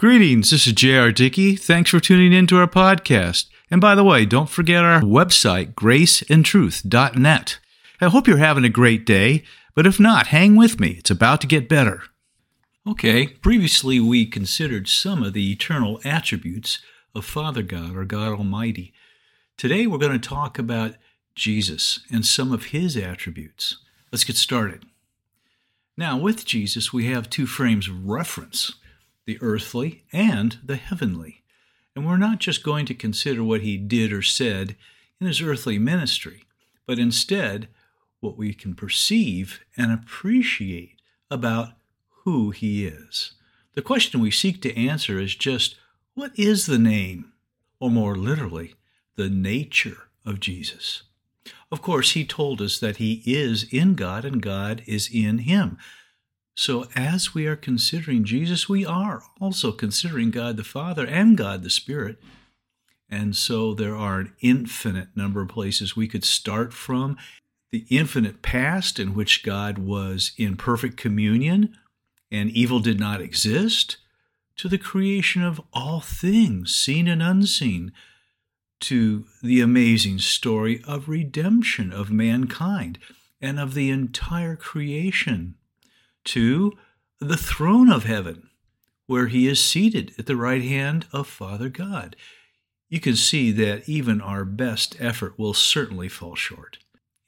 Greetings, this is J.R. Dickey. Thanks for tuning in to our podcast. And by the way, don't forget our website, graceandtruth.net. I hope you're having a great day, but if not, hang with me. It's about to get better. Okay, previously we considered some of the eternal attributes of Father God or God Almighty. Today we're going to talk about Jesus and some of his attributes. Let's get started. Now, with Jesus, we have two frames of reference the earthly and the heavenly. And we're not just going to consider what he did or said in his earthly ministry, but instead what we can perceive and appreciate about who he is. The question we seek to answer is just what is the name, or more literally, the nature of Jesus? Of course, he told us that he is in God and God is in him. So, as we are considering Jesus, we are also considering God the Father and God the Spirit. And so, there are an infinite number of places we could start from. The infinite past, in which God was in perfect communion and evil did not exist, to the creation of all things, seen and unseen, to the amazing story of redemption of mankind and of the entire creation to the throne of heaven, where he is seated at the right hand of Father God. You can see that even our best effort will certainly fall short.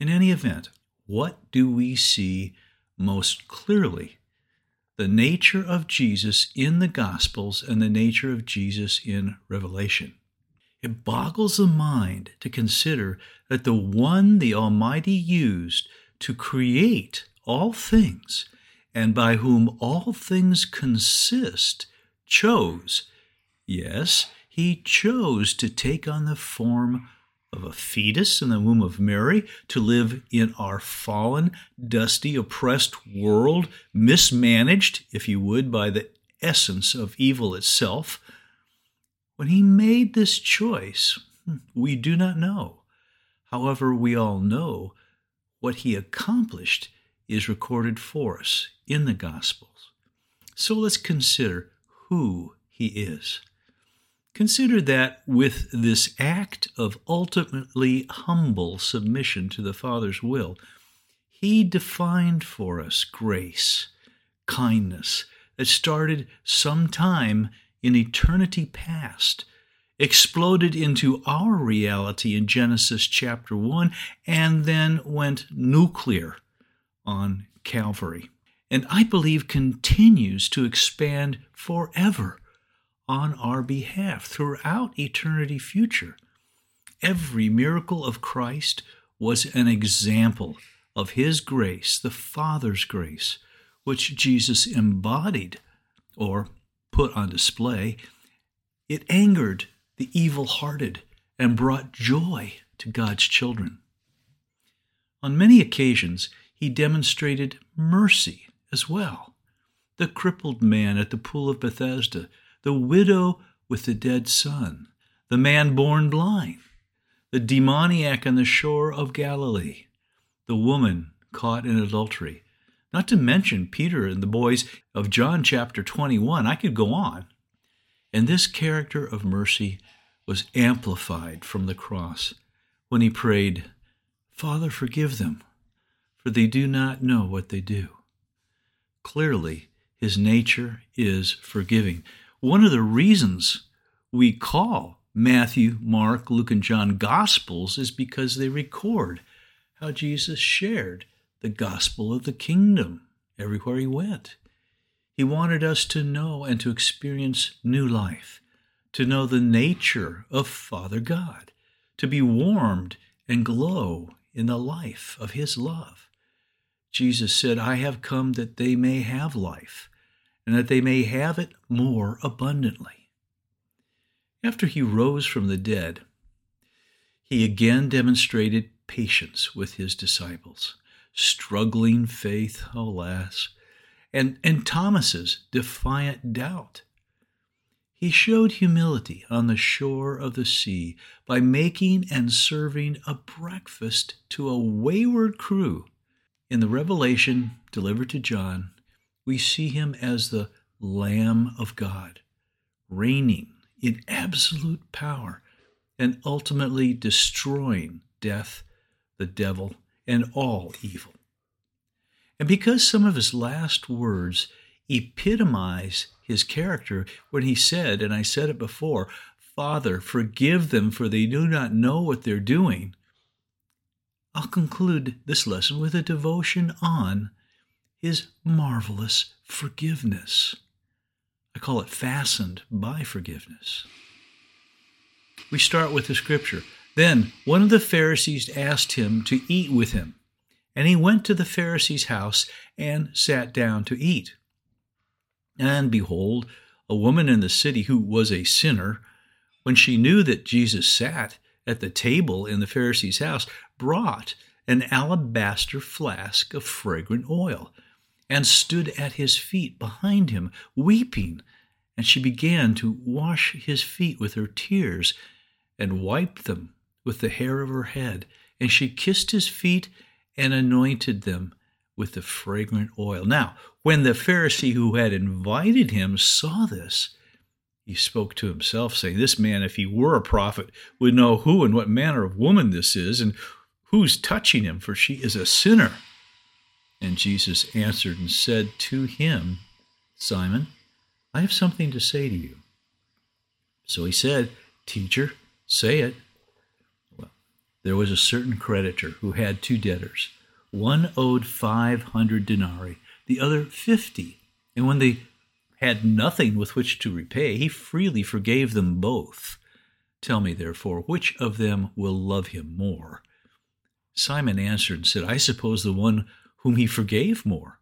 In any event, what do we see most clearly? The nature of Jesus in the Gospels and the nature of Jesus in Revelation. It boggles the mind to consider that the one the Almighty used to create all things and by whom all things consist, chose, yes, he chose to take on the form of a fetus in the womb of Mary, to live in our fallen, dusty, oppressed world, mismanaged, if you would, by the essence of evil itself. When he made this choice, hmm, we do not know. However, we all know what he accomplished is recorded for us in the Gospels. So let's consider who he is. Consider that with this act of ultimately humble submission to the Father's will, he defined for us grace, kindness that started sometime in eternity past, exploded into our reality in Genesis chapter 1, and then went nuclear on Calvary and I believe continues to expand forever on our behalf throughout eternity future. Every miracle of Christ was an example of His grace, the Father's grace, which Jesus embodied or put on display. It angered the evil hearted and brought joy to God's children. On many occasions, he demonstrated mercy as well. The crippled man at the pool of Bethesda, the widow with the dead son, the man born blind, the demoniac on the shore of Galilee, the woman caught in adultery, not to mention Peter and the boys of John chapter 21. I could go on. And this character of mercy was amplified from the cross when he prayed, Father, forgive them, for they do not know what they do. Clearly, his nature is forgiving. One of the reasons we call Matthew, Mark, Luke, and John Gospels is because they record how Jesus shared the gospel of the kingdom everywhere he went. He wanted us to know and to experience new life, to know the nature of Father God, to be warmed and glow in the life of his love. Jesus said, I have come that they may have life, and that they may have it more abundantly. After he rose from the dead, he again demonstrated patience with his disciples, struggling faith, alas, and, and Thomas's defiant doubt. He showed humility on the shore of the sea by making and serving a breakfast to a wayward crew in the revelation delivered to John, we see him as the Lamb of God, reigning in absolute power and ultimately destroying death, the devil, and all evil. And because some of his last words epitomize his character when he said, and I said it before, Father, forgive them, for they do not know what they're doing. I'll conclude this lesson with a devotion on his marvelous forgiveness. I call it fastened by forgiveness. We start with the scripture. Then one of the Pharisees asked him to eat with him, and he went to the Pharisee's house and sat down to eat. And behold, a woman in the city who was a sinner, when she knew that Jesus sat at the table in the Pharisee's house, brought an alabaster flask of fragrant oil and stood at his feet behind him, weeping. And she began to wash his feet with her tears and wiped them with the hair of her head. And she kissed his feet and anointed them with the fragrant oil. Now, when the Pharisee who had invited him saw this, he spoke to himself, saying, This man, if he were a prophet, would know who and what manner of woman this is, and who's touching him, for she is a sinner. And Jesus answered and said to him, Simon, I have something to say to you. So he said, Teacher, say it. Well, there was a certain creditor who had two debtors. One owed 500 denarii, the other 50. And when they had nothing with which to repay, he freely forgave them both. Tell me, therefore, which of them will love him more? Simon answered and said, I suppose the one whom he forgave more.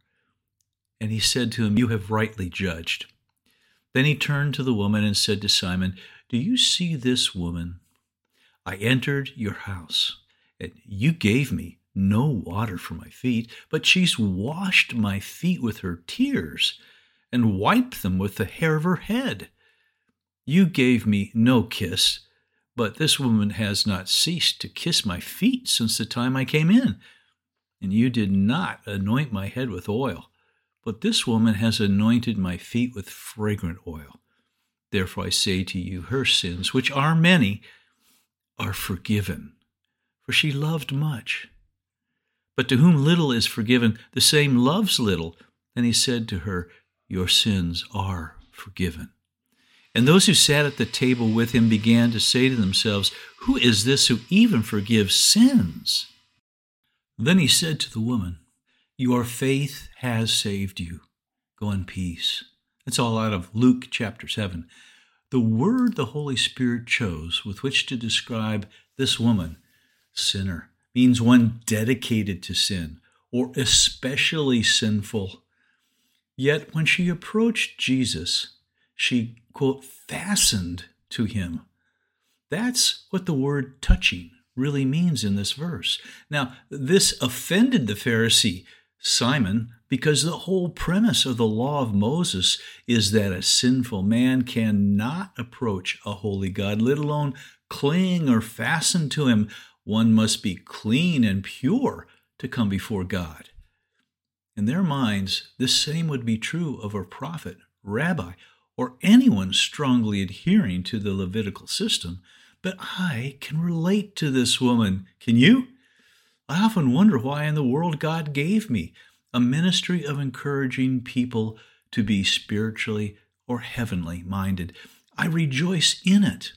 And he said to him, You have rightly judged. Then he turned to the woman and said to Simon, Do you see this woman? I entered your house, and you gave me no water for my feet, but she's washed my feet with her tears and wiped them with the hair of her head. You gave me no kiss, but this woman has not ceased to kiss my feet since the time I came in and you did not anoint my head with oil, but this woman has anointed my feet with fragrant oil. Therefore I say to you, her sins, which are many, are forgiven, for she loved much. But to whom little is forgiven, the same loves little. And he said to her, Your sins are forgiven. And those who sat at the table with him began to say to themselves, Who is this who even forgives sins? Then he said to the woman, Your faith has saved you. Go in peace. That's all out of Luke chapter 7. The word the Holy Spirit chose with which to describe this woman, sinner, means one dedicated to sin or especially sinful. Yet when she approached Jesus, she, quote, fastened to him. That's what the word touching really means in this verse. Now, this offended the Pharisee Simon because the whole premise of the law of Moses is that a sinful man cannot approach a holy God, let alone cling or fasten to him. One must be clean and pure to come before God. In their minds, this same would be true of a prophet, rabbi, or anyone strongly adhering to the Levitical system but I can relate to this woman. Can you? I often wonder why in the world God gave me a ministry of encouraging people to be spiritually or heavenly minded. I rejoice in it,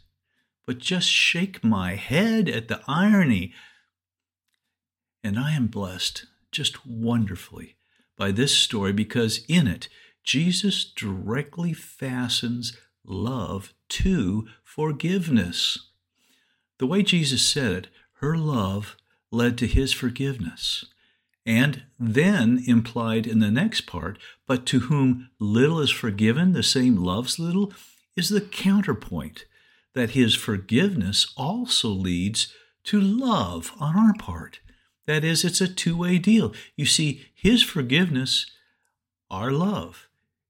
but just shake my head at the irony. And I am blessed just wonderfully by this story because in it, Jesus directly fastens love to forgiveness. The way Jesus said it, her love led to his forgiveness. And then implied in the next part, but to whom little is forgiven, the same loves little, is the counterpoint that his forgiveness also leads to love on our part. That is, it's a two way deal. You see, his forgiveness, our love.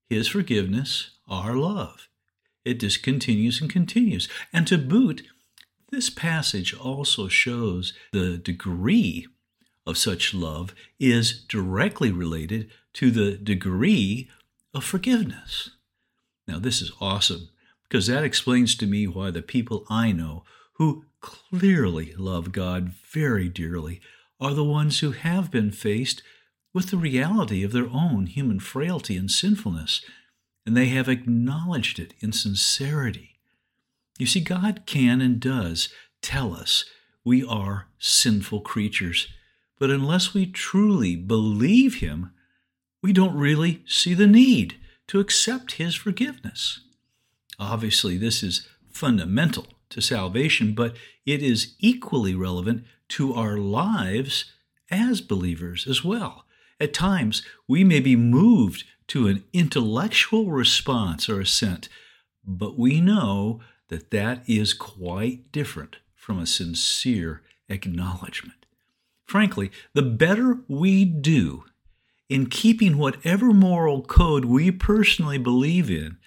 His forgiveness, our love. It just continues and continues. And to boot, this passage also shows the degree of such love is directly related to the degree of forgiveness. Now, this is awesome because that explains to me why the people I know who clearly love God very dearly are the ones who have been faced with the reality of their own human frailty and sinfulness, and they have acknowledged it in sincerity. You see, God can and does tell us we are sinful creatures, but unless we truly believe Him, we don't really see the need to accept His forgiveness. Obviously, this is fundamental to salvation, but it is equally relevant to our lives as believers as well. At times, we may be moved to an intellectual response or assent, but we know that that is quite different from a sincere acknowledgement. Frankly, the better we do in keeping whatever moral code we personally believe in,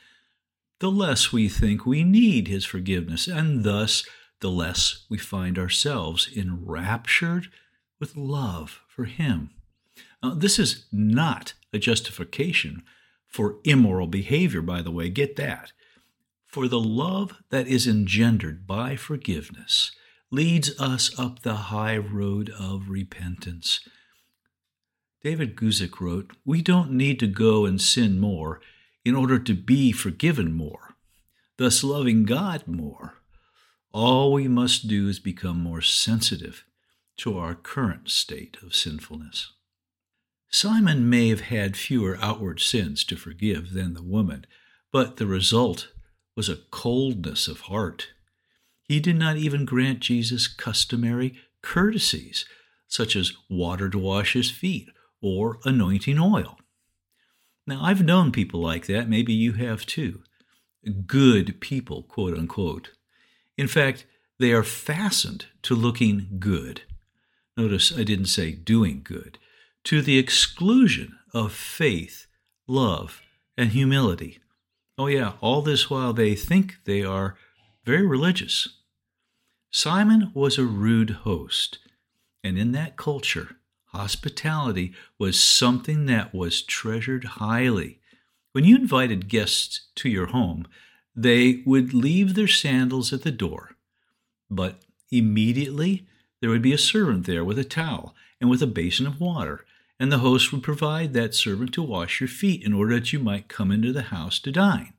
the less we think we need His forgiveness, and thus the less we find ourselves enraptured with love for Him. Now, this is not a justification for immoral behavior, by the way, get that. For the love that is engendered by forgiveness leads us up the high road of repentance. David Guzik wrote, We don't need to go and sin more in order to be forgiven more, thus loving God more. All we must do is become more sensitive to our current state of sinfulness. Simon may have had fewer outward sins to forgive than the woman, but the result was a coldness of heart. He did not even grant Jesus customary courtesies, such as water to wash his feet or anointing oil. Now, I've known people like that. Maybe you have too. Good people, quote unquote. In fact, they are fastened to looking good. Notice I didn't say doing good, to the exclusion of faith, love, and humility. Oh, yeah, all this while they think they are very religious. Simon was a rude host, and in that culture, Hospitality was something that was treasured highly. When you invited guests to your home, they would leave their sandals at the door, but immediately there would be a servant there with a towel and with a basin of water, and the host would provide that servant to wash your feet in order that you might come into the house to dine.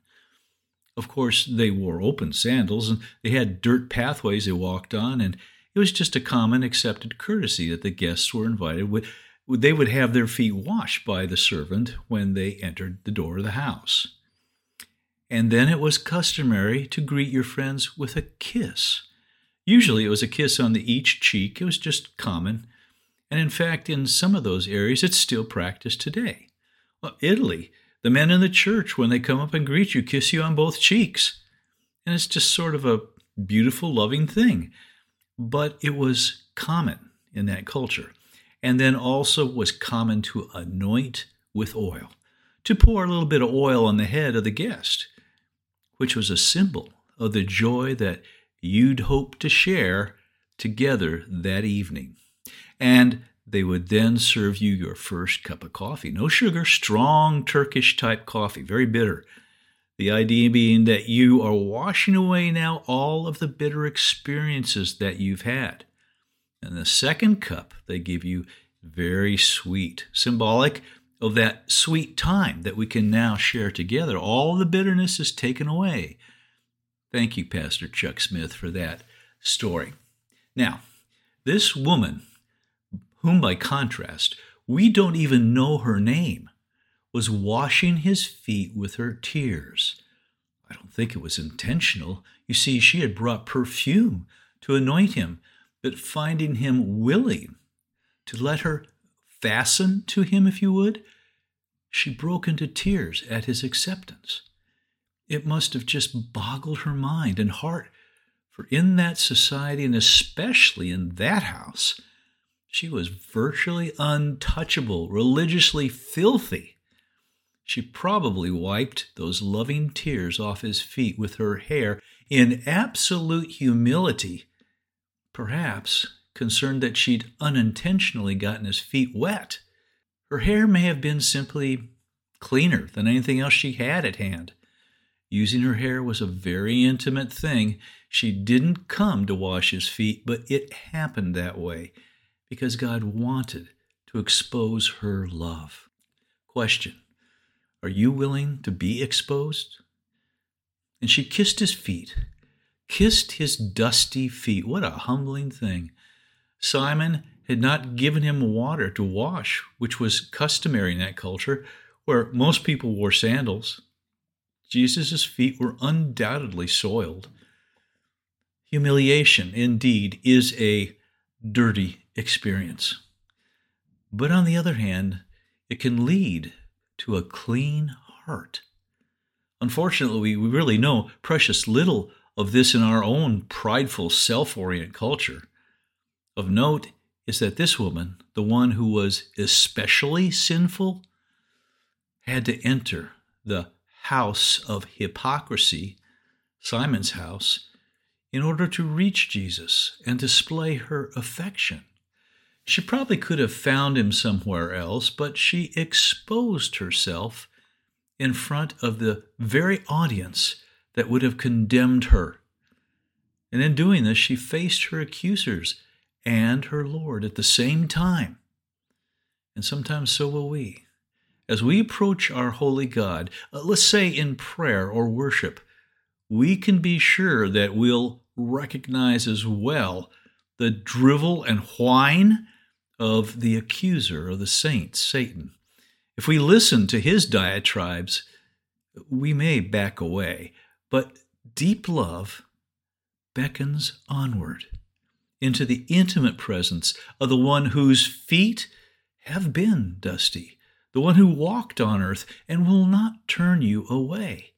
Of course, they wore open sandals and they had dirt pathways they walked on, and it was just a common accepted courtesy that the guests were invited with. They would have their feet washed by the servant when they entered the door of the house. And then it was customary to greet your friends with a kiss. Usually it was a kiss on the each cheek. It was just common. And in fact, in some of those areas, it's still practiced today. Well, Italy, the men in the church, when they come up and greet you, kiss you on both cheeks. And it's just sort of a beautiful, loving thing but it was common in that culture. And then also was common to anoint with oil, to pour a little bit of oil on the head of the guest, which was a symbol of the joy that you'd hope to share together that evening. And they would then serve you your first cup of coffee. No sugar, strong Turkish type coffee, very bitter. The idea being that you are washing away now all of the bitter experiences that you've had. And the second cup they give you very sweet, symbolic of that sweet time that we can now share together. All the bitterness is taken away. Thank you, Pastor Chuck Smith, for that story. Now, this woman, whom by contrast, we don't even know her name, was washing his feet with her tears. I don't think it was intentional. You see, she had brought perfume to anoint him, but finding him willing to let her fasten to him, if you would, she broke into tears at his acceptance. It must have just boggled her mind and heart, for in that society, and especially in that house, she was virtually untouchable, religiously filthy. She probably wiped those loving tears off his feet with her hair in absolute humility, perhaps concerned that she'd unintentionally gotten his feet wet. Her hair may have been simply cleaner than anything else she had at hand. Using her hair was a very intimate thing. She didn't come to wash his feet, but it happened that way because God wanted to expose her love. Question Are you willing to be exposed? And she kissed his feet, kissed his dusty feet. What a humbling thing. Simon had not given him water to wash, which was customary in that culture, where most people wore sandals. Jesus' feet were undoubtedly soiled. Humiliation, indeed, is a dirty experience. But on the other hand, it can lead to a clean heart. Unfortunately, we really know precious little of this in our own prideful, self oriented culture. Of note is that this woman, the one who was especially sinful, had to enter the house of hypocrisy, Simon's house, in order to reach Jesus and display her affection. She probably could have found him somewhere else, but she exposed herself in front of the very audience that would have condemned her. And in doing this, she faced her accusers and her Lord at the same time. And sometimes so will we. As we approach our holy God, uh, let's say in prayer or worship, we can be sure that we'll recognize as well the drivel and whine of the accuser of the saints, Satan. If we listen to his diatribes, we may back away, but deep love beckons onward into the intimate presence of the one whose feet have been dusty, the one who walked on earth and will not turn you away.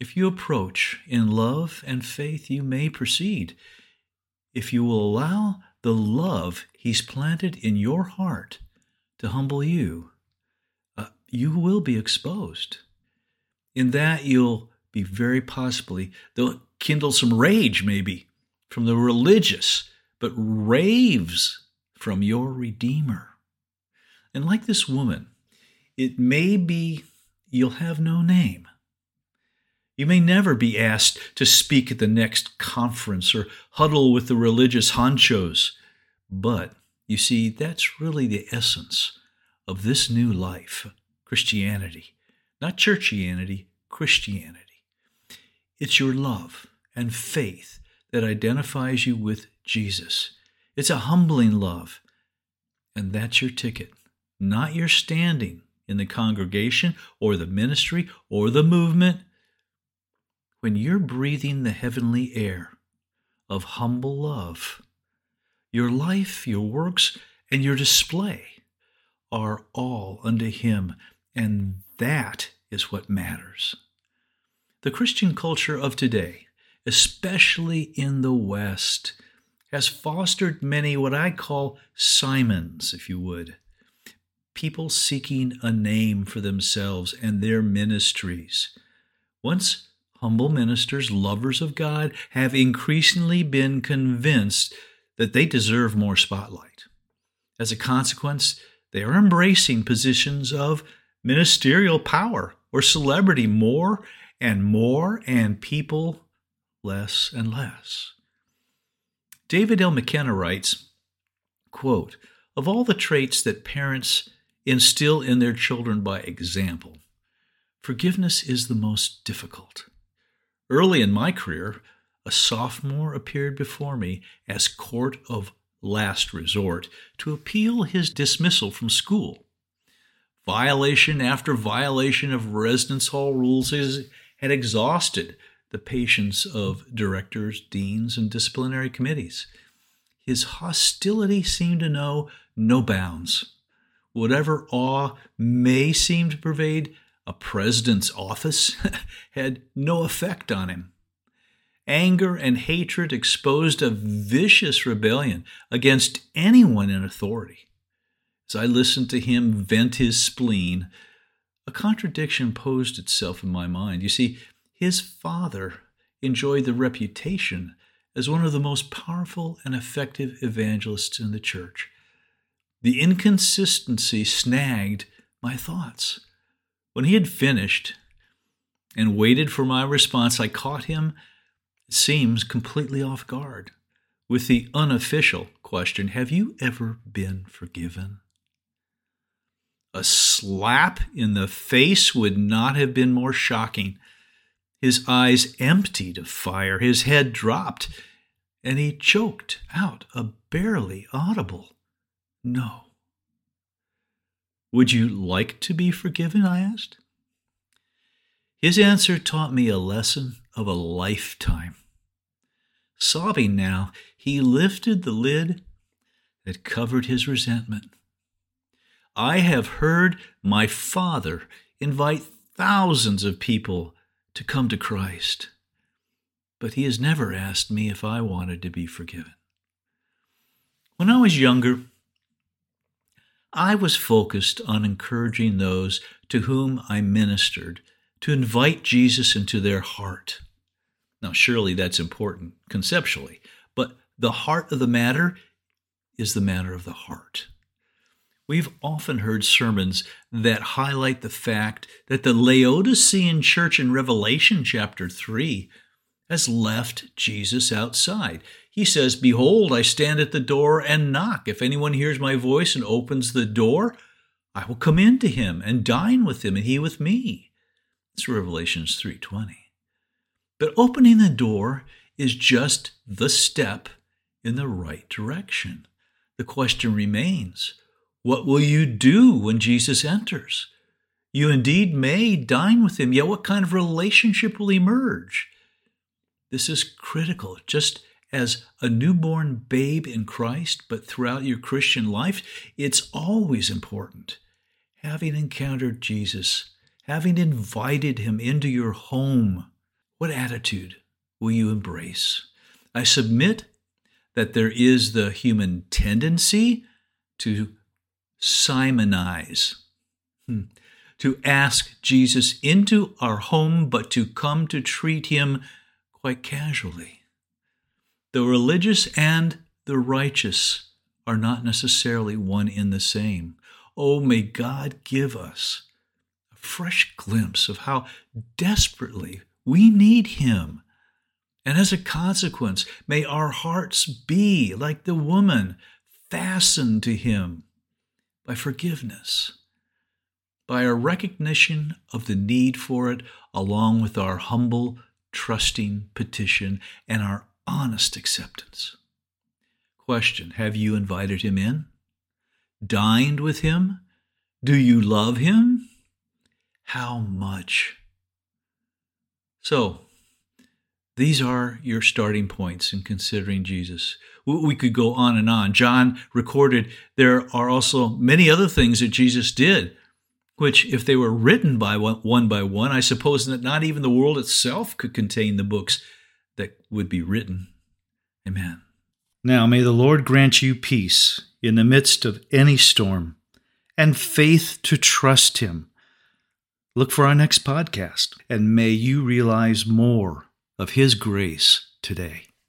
If you approach in love and faith, you may proceed. If you will allow the love He's planted in your heart to humble you, uh, you will be exposed. In that, you'll be very possibly, they'll kindle some rage maybe from the religious, but raves from your Redeemer. And like this woman, it may be you'll have no name. You may never be asked to speak at the next conference or huddle with the religious honchos. But you see, that's really the essence of this new life Christianity. Not churchianity, Christianity. It's your love and faith that identifies you with Jesus. It's a humbling love. And that's your ticket, not your standing in the congregation or the ministry or the movement when you're breathing the heavenly air of humble love, your life, your works, and your display are all unto Him, and that is what matters. The Christian culture of today, especially in the West, has fostered many what I call Simons, if you would. People seeking a name for themselves and their ministries. Once humble ministers, lovers of God, have increasingly been convinced that they deserve more spotlight. As a consequence, they are embracing positions of ministerial power or celebrity more and more, and people less and less. David L. McKenna writes, quote, Of all the traits that parents instill in their children by example, forgiveness is the most difficult. Early in my career, a sophomore appeared before me as court of last resort to appeal his dismissal from school. Violation after violation of residence hall rules had exhausted the patience of directors, deans, and disciplinary committees. His hostility seemed to know no bounds. Whatever awe may seem to pervade a president's office had no effect on him. Anger and hatred exposed a vicious rebellion against anyone in authority. As I listened to him vent his spleen, a contradiction posed itself in my mind. You see, his father enjoyed the reputation as one of the most powerful and effective evangelists in the church. The inconsistency snagged my thoughts. When he had finished, and waited for my response, I caught him, it seems, completely off guard with the unofficial question Have you ever been forgiven? A slap in the face would not have been more shocking. His eyes emptied of fire, his head dropped, and he choked out a barely audible no. Would you like to be forgiven? I asked. His answer taught me a lesson of a lifetime. Sobbing now, he lifted the lid that covered his resentment. I have heard my Father invite thousands of people to come to Christ, but he has never asked me if I wanted to be forgiven. When I was younger, I was focused on encouraging those to whom I ministered to invite Jesus into their heart. Now, surely that's important conceptually, but the heart of the matter is the matter of the heart. We've often heard sermons that highlight the fact that the Laodicean church in Revelation chapter 3 has left Jesus outside. He says, Behold, I stand at the door and knock. If anyone hears my voice and opens the door, I will come in to him and dine with him and he with me. It's Revelations 3:20. But opening the door is just the step in the right direction. The question remains, what will you do when Jesus enters? You indeed may dine with him, yet what kind of relationship will emerge? This is critical. Just as a newborn babe in Christ, but throughout your Christian life, it's always important. Having encountered Jesus, having invited him into your home, what attitude will you embrace? I submit that there is the human tendency to simonize, hmm, to ask Jesus into our home, but to come to treat him quite casually. The religious and the righteous are not necessarily one in the same. Oh, may God give us a fresh glimpse of how desperately we need Him. And as a consequence, may our hearts be like the woman, fastened to Him by forgiveness, by a recognition of the need for it, along with our humble, trusting petition and our honest acceptance. Question Have you invited him in? Dined with him? Do you love him? How much? So, these are your starting points in considering Jesus. We could go on and on. John recorded there are also many other things that Jesus did, which, if they were written by one, one by one, I suppose that not even the world itself could contain the books that would be written. Amen. Now may the Lord grant you peace in the midst of any storm and faith to trust Him. Look for our next podcast, and may you realize more of His grace today.